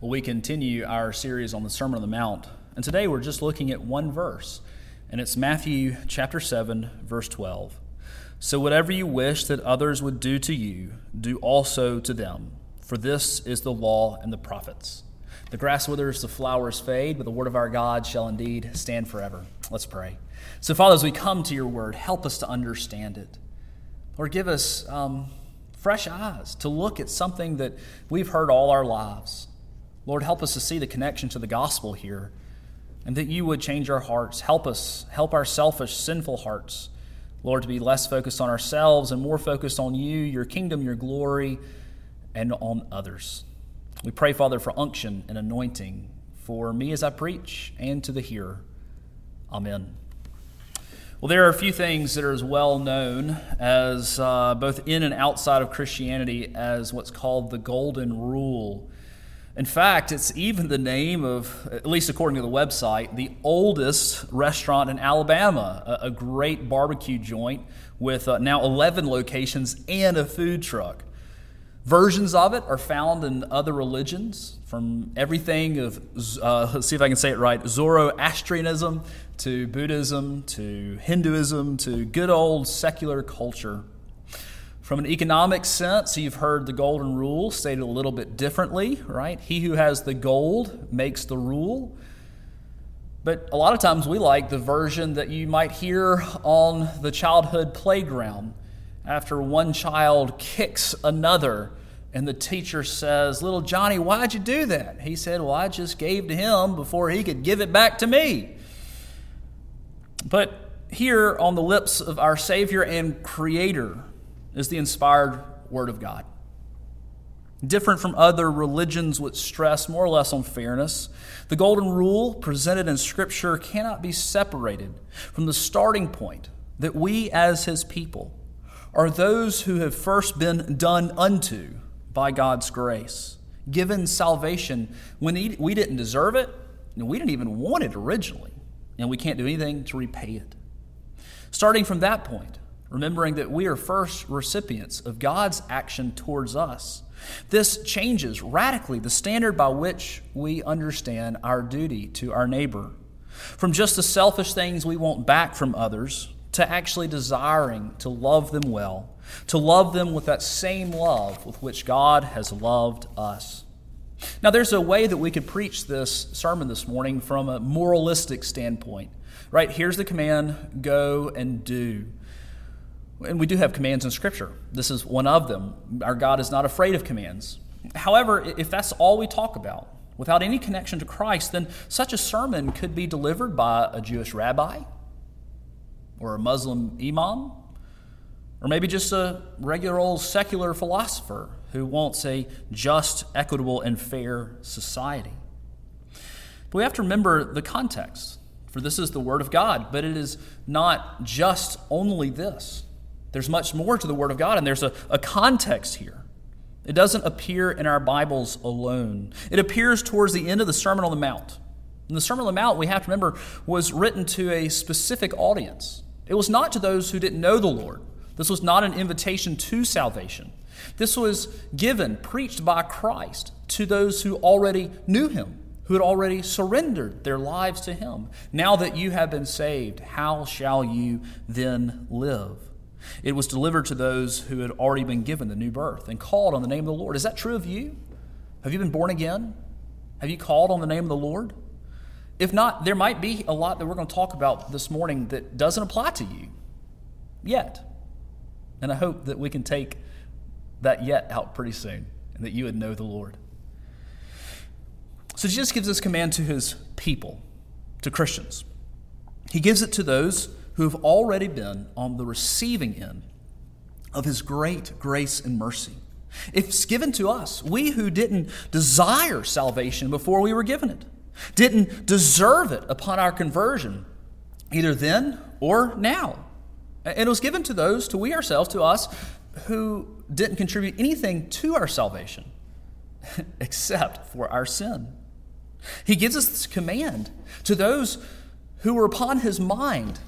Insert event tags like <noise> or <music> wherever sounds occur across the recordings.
Well, we continue our series on the Sermon on the Mount, and today we're just looking at one verse, and it's Matthew chapter 7, verse 12. So, whatever you wish that others would do to you, do also to them, for this is the law and the prophets. The grass withers, the flowers fade, but the word of our God shall indeed stand forever. Let's pray. So, Father, as we come to your word, help us to understand it. Lord, give us um, fresh eyes to look at something that we've heard all our lives Lord, help us to see the connection to the gospel here and that you would change our hearts. Help us, help our selfish, sinful hearts, Lord, to be less focused on ourselves and more focused on you, your kingdom, your glory, and on others. We pray, Father, for unction and anointing for me as I preach and to the hearer. Amen. Well, there are a few things that are as well known as uh, both in and outside of Christianity as what's called the Golden Rule. In fact, it's even the name of, at least according to the website, the oldest restaurant in Alabama, a, great barbecue joint with uh, now 11 locations and a food truck. Versions of it are found in other religions, from everything of, uh, let's see if I can say it right, Zoroastrianism to Buddhism to Hinduism to good old secular culture. From an economic sense, you've heard the golden rule stated a little bit differently, right? He who has the gold makes the rule. But a lot of times we like the version that you might hear on the childhood playground after one child kicks another and the teacher says, Little Johnny, why'd you do that? He said, Well, I just gave to him before he could give it back to me. But here on the lips of our Savior and Creator, is the inspired Word of God. Different from other religions which stress more or less on fairness, the golden rule presented in Scripture cannot be separated from the starting point that we, as His people, are those who have first been done unto by God's grace, given salvation when we didn't deserve it, and we didn't even want it originally, and we can't do anything to repay it. Starting from that point, remembering that we are first recipients of God's action towards us. This changes radically the standard by which we understand our duty to our neighbor. From just the selfish things we want back from others to actually desiring to love them well, to love them with that same love with which God has loved us. Now, there's a way that we could preach this sermon this morning from a moralistic standpoint. Right? Here's the command go and do. And we do have commands in Scripture. This is one of them. Our God is not afraid of commands. However, if that's all we talk about, without any connection to Christ, then such a sermon could be delivered by a Jewish rabbi or a Muslim imam or maybe just a regular old secular philosopher who wants a just, equitable, and fair society. But we have to remember the context, for this is the Word of God, but it is not just only this. There's much more to the Word of God, and there's a, a context here. It doesn't appear in our Bibles alone, it appears towards the end of the Sermon on the Mount. And the Sermon on the Mount, we have to remember, was written to a specific audience. It was not to those who didn't know the Lord. This was not an invitation to salvation. This was given, preached by Christ to those who already knew Him, who had already surrendered their lives to Him. Now that you have been saved, how shall you then live? It was delivered to those who had already been given the new birth and called on the name of the Lord. Is that true of you? Have you been born again? Have you called on the name of the Lord? If not, there might be a lot that we're going to talk about this morning that doesn't apply to you yet. And I hope that we can take that yet out pretty soon and that you would know the Lord. So Jesus gives this command to his people, to Christians. He gives it to those who have already been on the receiving end of his great grace and mercy. It's given to us, we who didn't desire salvation before we were given it, didn't deserve it upon our conversion, either then or now. And it was given to those, to we ourselves, to us, who didn't contribute anything to our salvation <laughs> except for our sin. He gives us this command to those who were upon his mind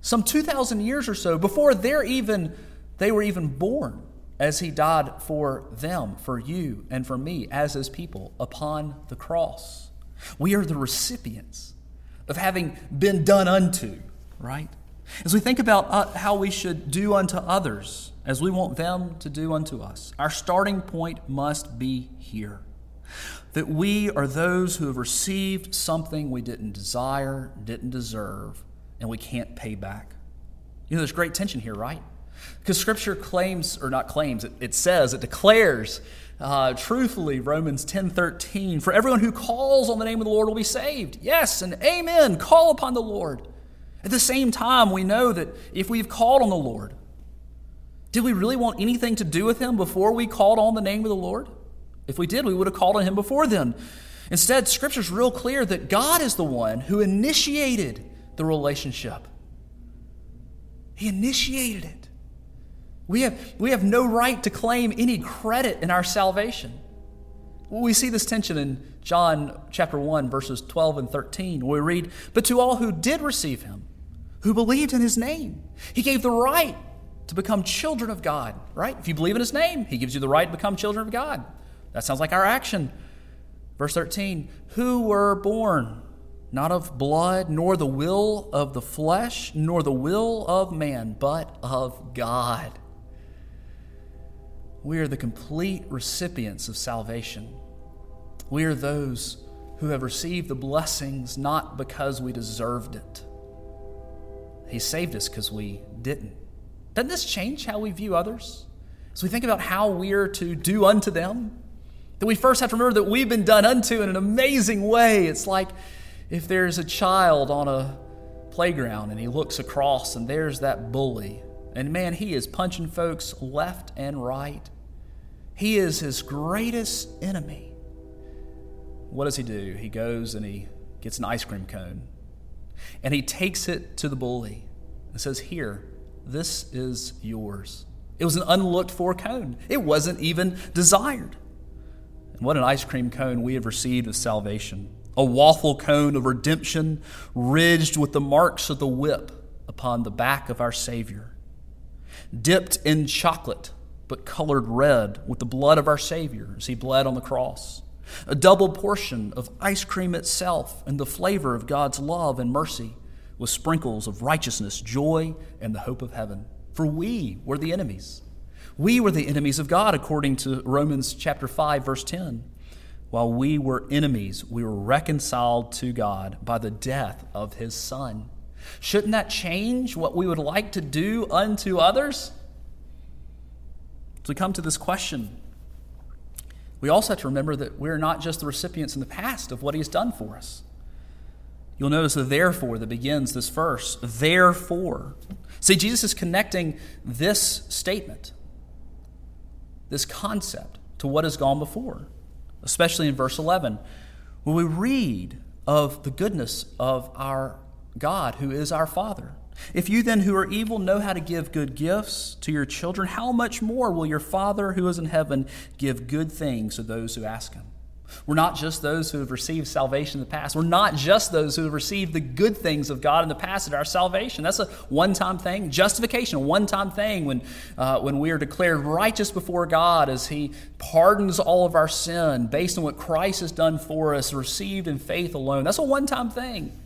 some 2,000 years or so before they're even, they were even born. as he died for them, for you, and for me, as his people, upon the cross. We are the recipients of having been done unto, right? As we think about uh, how we should do unto others as we want them to do unto us, our starting point must be here. That we are those who have received something we didn't desire, didn't deserve, and we can't pay back. You know, there's great tension here, right? Because Scripture claims, or not claims, it, it says, it declares uh, truthfully, Romans 10 13, for everyone who calls on the name of the Lord will be saved. Yes, and amen. Call upon the Lord. At the same time, we know that if we've called on the Lord, did we really want anything to do with him before we called on the name of the Lord? If we did, we would have called on him before then. Instead, Scripture's real clear that God is the one who initiated the relationship. He initiated it. We have, we have no right to claim any credit in our salvation. We see this tension in John chapter 1, verses 12 and 13, where we read, But to all who did receive him, who believed in his name, he gave the right to become children of God, right? If you believe in his name, he gives you the right to become children of God. That sounds like our action. Verse 13, who were born not of blood, nor the will of the flesh, nor the will of man, but of God. We are the complete recipients of salvation. We are those who have received the blessings not because we deserved it. He saved us because we didn't. Doesn't this change how we view others? As we think about how we are to do unto them, that we first have to remember that we've been done unto in an amazing way. It's like if there's a child on a playground and he looks across and there's that bully, and man, he is punching folks left and right. He is his greatest enemy. What does he do? He goes and he gets an ice cream cone and he takes it to the bully and says, Here, this is yours. It was an unlooked for cone, it wasn't even desired. And what an ice cream cone we have received of salvation a waffle cone of redemption ridged with the marks of the whip upon the back of our Savior, dipped in chocolate but colored red with the blood of our Savior as he bled on the cross, a double portion of ice cream itself and the flavor of God's love and mercy with sprinkles of righteousness, joy, and the hope of heaven. For we were the enemies. We were the enemies of God, according to Romans chapter 5, verse 10. While we were enemies, we were reconciled to God by the death of his Son. Shouldn't that change what we would like to do unto others? As we come to this question, we also have to remember that we're not just the recipients in the past of what he's done for us. You'll notice the therefore that begins this verse. Therefore. See, Jesus is connecting this statement, this concept, to what has gone before especially in verse 11, when we read of the goodness of our God, who is our Father. If you then, who are evil, know how to give good gifts to your children, how much more will your Father who is in heaven give good things to those who ask him? We're not just those who have received salvation in the past. We're not just those who have received the good things of God in the past at our salvation. That's a one time thing. Justification, a one time thing when, uh, when we are declared righteous before God as He pardons all of our sin based on what Christ has done for us, received in faith alone. That's a one time thing.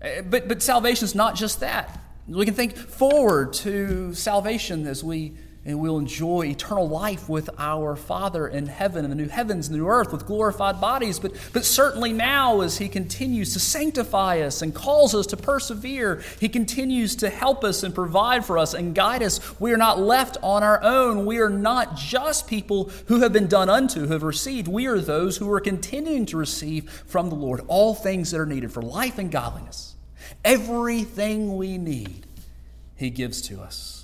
Eh, but, but salvation is not just that. We can think forward to salvation as we and we'll enjoy eternal life with our Father in heaven, in the new heavens and new earth, with glorified bodies. But, but certainly now, as He continues to sanctify us and calls us to persevere, He continues to help us and provide for us and guide us. We are not left on our own. We are not just people who have been done unto, who have received. We are those who are continuing to receive from the Lord all things that are needed for life and godliness. Everything we need, He gives to us.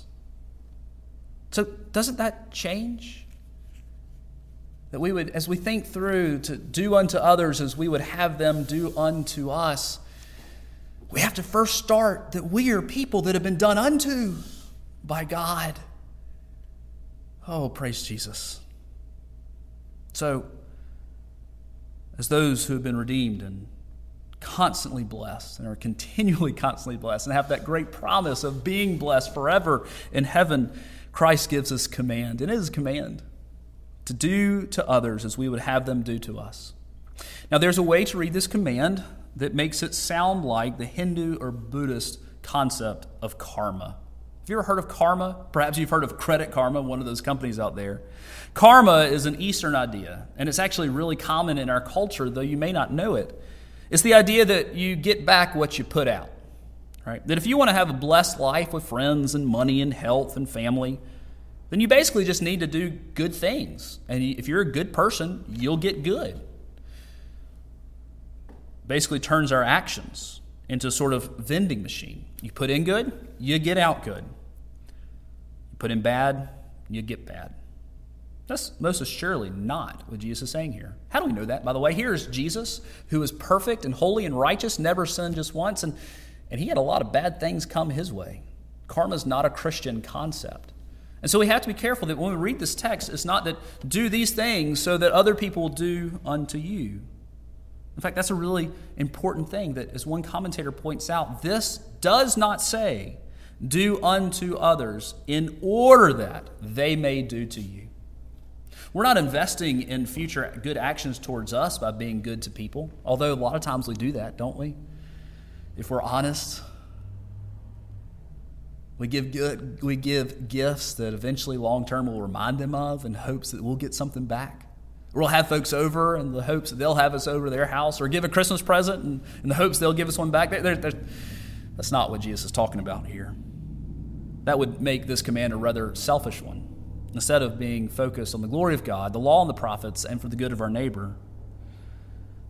So, doesn't that change? That we would, as we think through to do unto others as we would have them do unto us, we have to first start that we are people that have been done unto by God. Oh, praise Jesus. So, as those who have been redeemed and constantly blessed and are continually <laughs> constantly blessed and have that great promise of being blessed forever in heaven, Christ gives us command, and it is a command to do to others as we would have them do to us. Now, there's a way to read this command that makes it sound like the Hindu or Buddhist concept of karma. Have you ever heard of karma? Perhaps you've heard of Credit Karma, one of those companies out there. Karma is an Eastern idea, and it's actually really common in our culture, though you may not know it. It's the idea that you get back what you put out. Right? That if you want to have a blessed life with friends and money and health and family, then you basically just need to do good things. And if you're a good person, you'll get good. Basically turns our actions into a sort of vending machine. You put in good, you get out good. You put in bad, you get bad. That's most assuredly not what Jesus is saying here. How do we know that? By the way, here is Jesus, who is perfect and holy and righteous, never sinned just once, and, and he had a lot of bad things come his way. Karma is not a Christian concept. And so we have to be careful that when we read this text, it's not that do these things so that other people will do unto you. In fact, that's a really important thing that, as one commentator points out, this does not say, do unto others in order that they may do to you. We're not investing in future good actions towards us by being good to people, although a lot of times we do that, don't we? If we're honest, we give, good, we give gifts that eventually long term will remind them of in hopes that we'll get something back. We'll have folks over in the hopes that they'll have us over their house or give a Christmas present in, in the hopes they'll give us one back. They're, they're, that's not what Jesus is talking about here. That would make this command a rather selfish one instead of being focused on the glory of God, the law and the prophets, and for the good of our neighbor.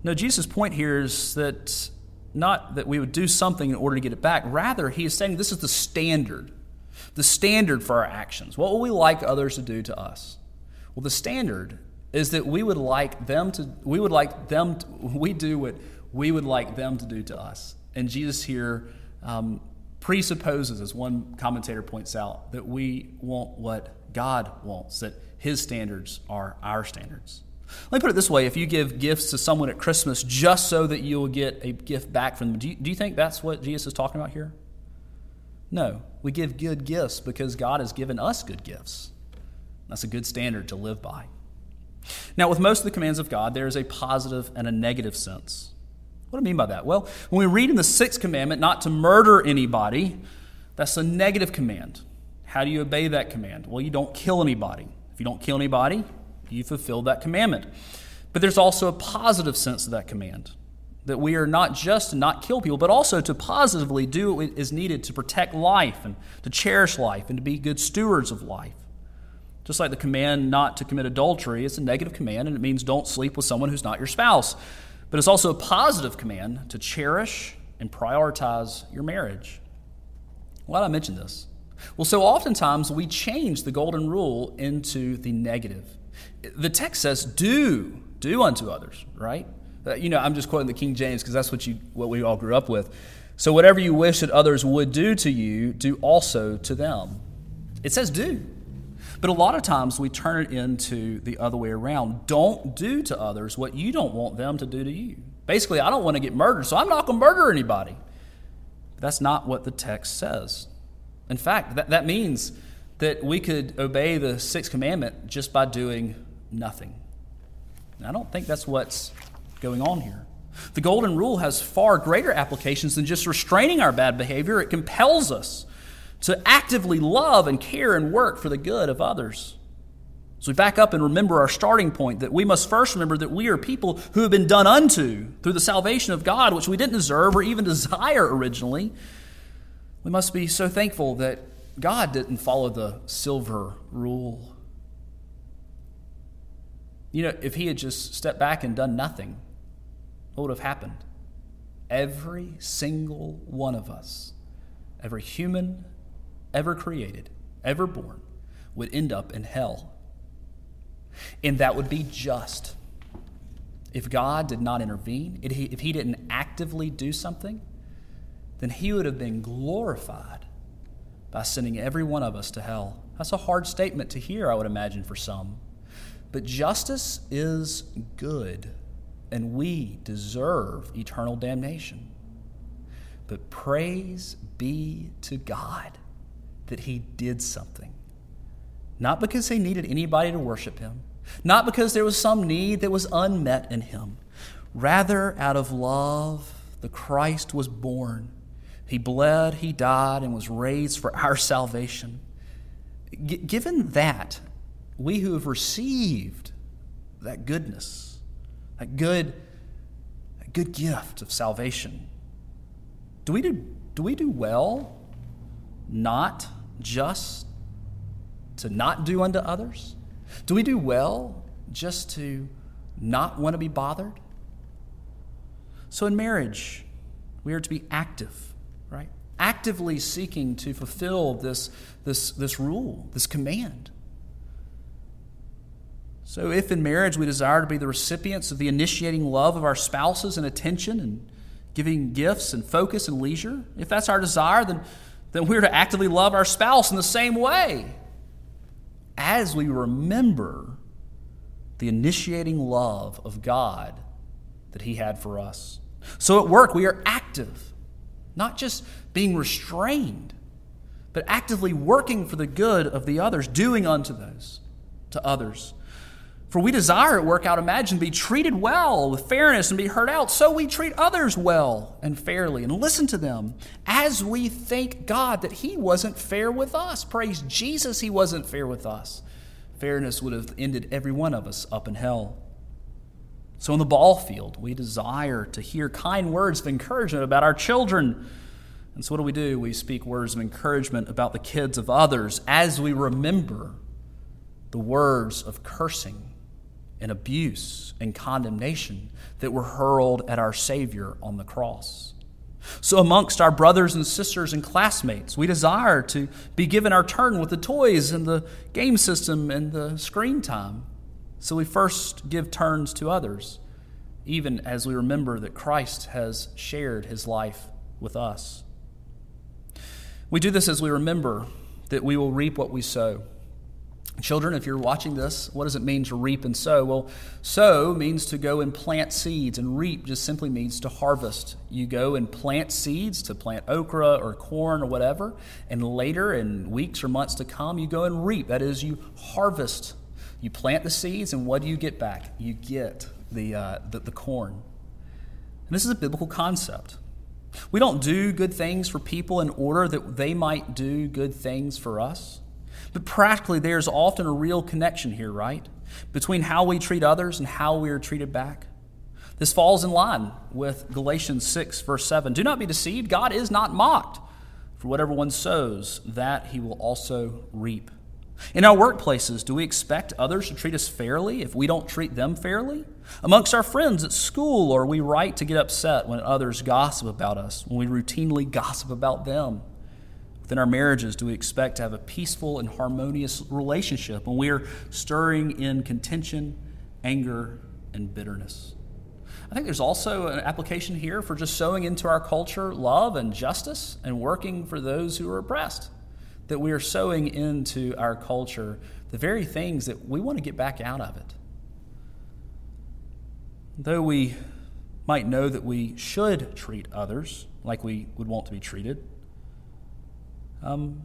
No, Jesus' point here is that not that we would do something in order to get it back. Rather, he is saying this is the standard, the standard for our actions. What will we like others to do to us? Well, the standard is that we would like them to, we would like them, to, <laughs> we do what we would like them to do to us. And Jesus here um, presupposes, as one commentator points out, that we want what God wants, that His standards are our standards. Let me put it this way if you give gifts to someone at Christmas just so that you will get a gift back from them, do you, do you think that's what Jesus is talking about here? No. We give good gifts because God has given us good gifts. That's a good standard to live by. Now, with most of the commands of God, there is a positive and a negative sense. What do I mean by that? Well, when we read in the sixth commandment not to murder anybody, that's a negative command. How do you obey that command? Well, you don't kill anybody. If you don't kill anybody, you fulfill that commandment. But there's also a positive sense of that command that we are not just to not kill people, but also to positively do what is needed to protect life and to cherish life and to be good stewards of life. Just like the command not to commit adultery, it's a negative command and it means don't sleep with someone who's not your spouse. But it's also a positive command to cherish and prioritize your marriage. Why did I mention this? Well, so oftentimes we change the golden rule into the negative. The text says, do, do unto others, right? Uh, you know, I'm just quoting the King James because that's what, you, what we all grew up with. So, whatever you wish that others would do to you, do also to them. It says do. But a lot of times we turn it into the other way around. Don't do to others what you don't want them to do to you. Basically, I don't want to get murdered, so I'm not going to murder anybody. That's not what the text says. In fact, that, that means that we could obey the sixth commandment just by doing nothing. I don't think that's what's going on here. The golden rule has far greater applications than just restraining our bad behavior. It compels us to actively love and care and work for the good of others. So we back up and remember our starting point that we must first remember that we are people who have been done unto through the salvation of God, which we didn't deserve or even <laughs> desire originally. We must be so thankful that God didn't follow the silver rule. You know, if he had just stepped back and done nothing, what would have happened? Every single one of us, every human ever created, ever born, would end up in hell. And that would be just. If God did not intervene, if he didn't actively do something, then he would have been glorified by sending every one of us to hell. That's a hard statement to hear, I would imagine, for some. But justice is good, and we deserve eternal damnation. But praise be to God that he did something, not because they needed anybody to worship him, not because there was some need that was unmet in him. Rather, out of love, the Christ was born. He bled, he died, and was raised for our salvation. G- given that, we who have received that goodness, that good, that good gift of salvation, do we do, do we do well not just to not do unto others? Do we do well just to not want to be bothered? So in marriage, we are to be active, right? Actively seeking to fulfill this, this, this rule, this command. So, if in marriage we desire to be the recipients of the initiating love of our spouses and attention and giving gifts and focus and leisure, if that's our desire, then, then we're to actively love our spouse in the same way as we remember the initiating love of God that He had for us. So, at work, we are active, not just being restrained, but actively working for the good of the others, doing unto those, to others for we desire at work out imagine be treated well with fairness and be heard out, so we treat others well and fairly and listen to them as we thank God that He wasn't fair with us. Praise Jesus, He wasn't fair with us. Fairness would have ended every one of us up in hell. So, in the ball field, we desire to hear kind words of encouragement about our children. And so, what do we do? We speak words of encouragement about the kids of others as we remember the words of cursing and abuse and condemnation that were hurled at our Savior on the cross. So, amongst our brothers and sisters and classmates, we desire to be given our turn with the toys and the game system and the screen time. So, we first give turns to others, even as we remember that Christ has shared his life with us. We do this as we remember that we will reap what we sow. Children, if you're watching this, what does it mean to reap and sow? Well, sow means to go and plant seeds, and reap just simply means to harvest. You go and plant seeds to plant okra or corn or whatever, and later, in weeks or months to come, you go and reap. That is, you harvest. You plant the seeds, and what do you get back? You get the, uh, the, the corn. And this is a biblical concept. We don't do good things for people in order that they might do good things for us. But practically, there's often a real connection here, right? Between how we treat others and how we are treated back. This falls in line with Galatians 6, verse 7. Do not be deceived, God is not mocked. For whatever one sows, that he will also reap. In our workplaces, do we expect others to treat us fairly if we don't treat them fairly? Amongst our friends at school, are we right to get upset when others gossip about us, when we routinely gossip about them? within our marriages do we expect to have a peaceful and harmonious relationship when we are stirring in contention, anger, and bitterness? I think there's also an application here for just sowing into our culture love and justice and working for those who are oppressed. That we are sowing into our culture the very things that we want to get back out of it. Though we might know that we should treat others like we would want to be treated, um,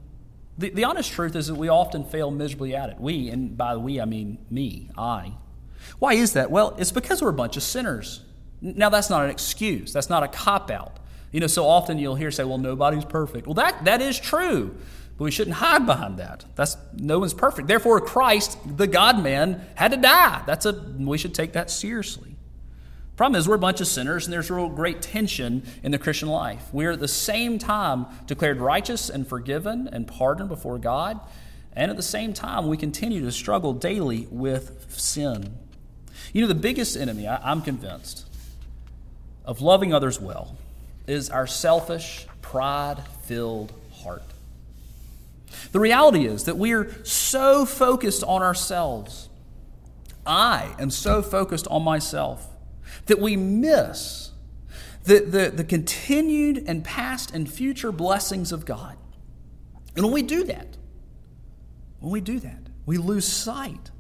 the, the honest truth is that we often fail miserably at it. We, and by we, I mean me, I. Why is that? Well, it's because we're a bunch of sinners. Now, that's not an excuse, that's not a cop out. You know, so often you'll hear say, well, nobody's perfect. Well, that, that is true, but we shouldn't hide behind that. That's no one's perfect. Therefore, Christ, the God man, had to die. That's a we should take that seriously. Problem is, we're a bunch of sinners, and there's real great tension in the Christian life. We're at the same time declared righteous and forgiven and pardoned before God, and at the same time, we continue to struggle daily with sin. You know, the biggest enemy, I'm convinced, of loving others well is our selfish, pride filled heart. The reality is that we are so focused on ourselves. I am so focused on myself that we miss the, the, the continued and past and future blessings of God. And when we do that, when we do that, we lose sight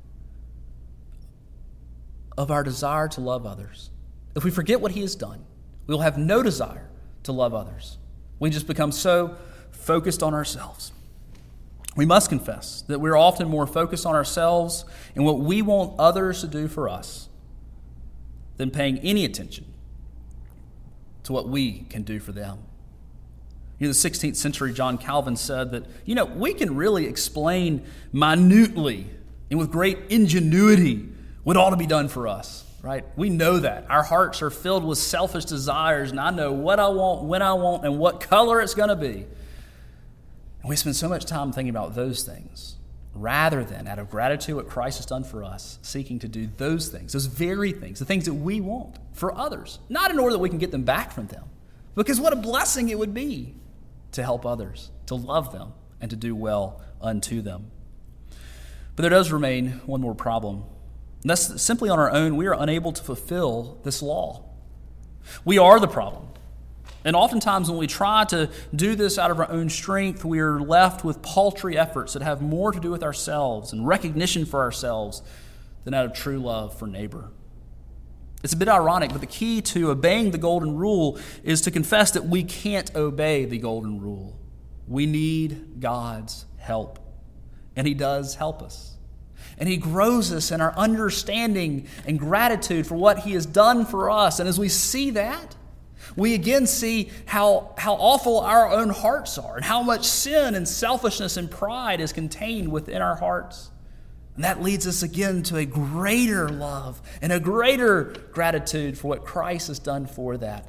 of our desire to love others. If we forget what He has done, we will have no desire to love others. We just become so focused on ourselves. We must confess that we're often more focused on ourselves and what we want others to do for us than paying any attention to what we can do for them. In the 16th century, John Calvin said that, you know, we can really explain minutely and with great ingenuity what ought to be done for us, right? We know that. Our hearts are filled with selfish desires, and I know what I want, when I want, and what color it's going to be. And we spend so much time thinking about those things rather than, out of gratitude, what Christ has done for us, seeking to do those things, those very things, the things that we want for others, not in order that we can get them back from them, because what a blessing it would be to help others, to love them, and to do well unto them. But there does remain one more problem. And that's simply on our own, we are unable to fulfill this law. We are the problem. And oftentimes, when we try to do this out of our own strength, we are left with paltry efforts that have more to do with ourselves and recognition for ourselves than out of true love for neighbor. It's a bit ironic, but the key to obeying the golden rule is to confess that we can't obey the golden rule. We need God's help, and He does help us. And He grows us in our understanding and gratitude for what He has done for us. And as we see that, we again see how, how awful our own hearts are and how much sin and selfishness and pride is contained within our hearts. And that leads us again to a greater love and a greater gratitude for what Christ has done for that.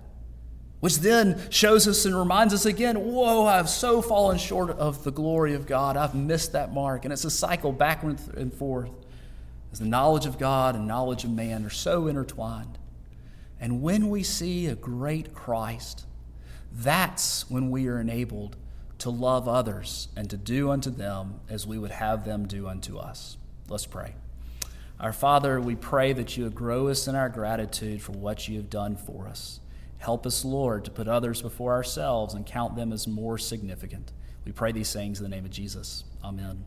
Which then shows us and reminds us again, whoa, I've so fallen short of the glory of God. I've missed that mark. And it's a cycle backward and forth as the knowledge of God and knowledge of man are so intertwined. And when we see a great Christ, that's when we are enabled to love others and to do unto them as we would have them do unto us. Let's pray. Our Father, we pray that you would grow us in our gratitude for what you have done for us. Help us, Lord, to put others before ourselves and count them as more significant. We pray these things in the name of Jesus. Amen.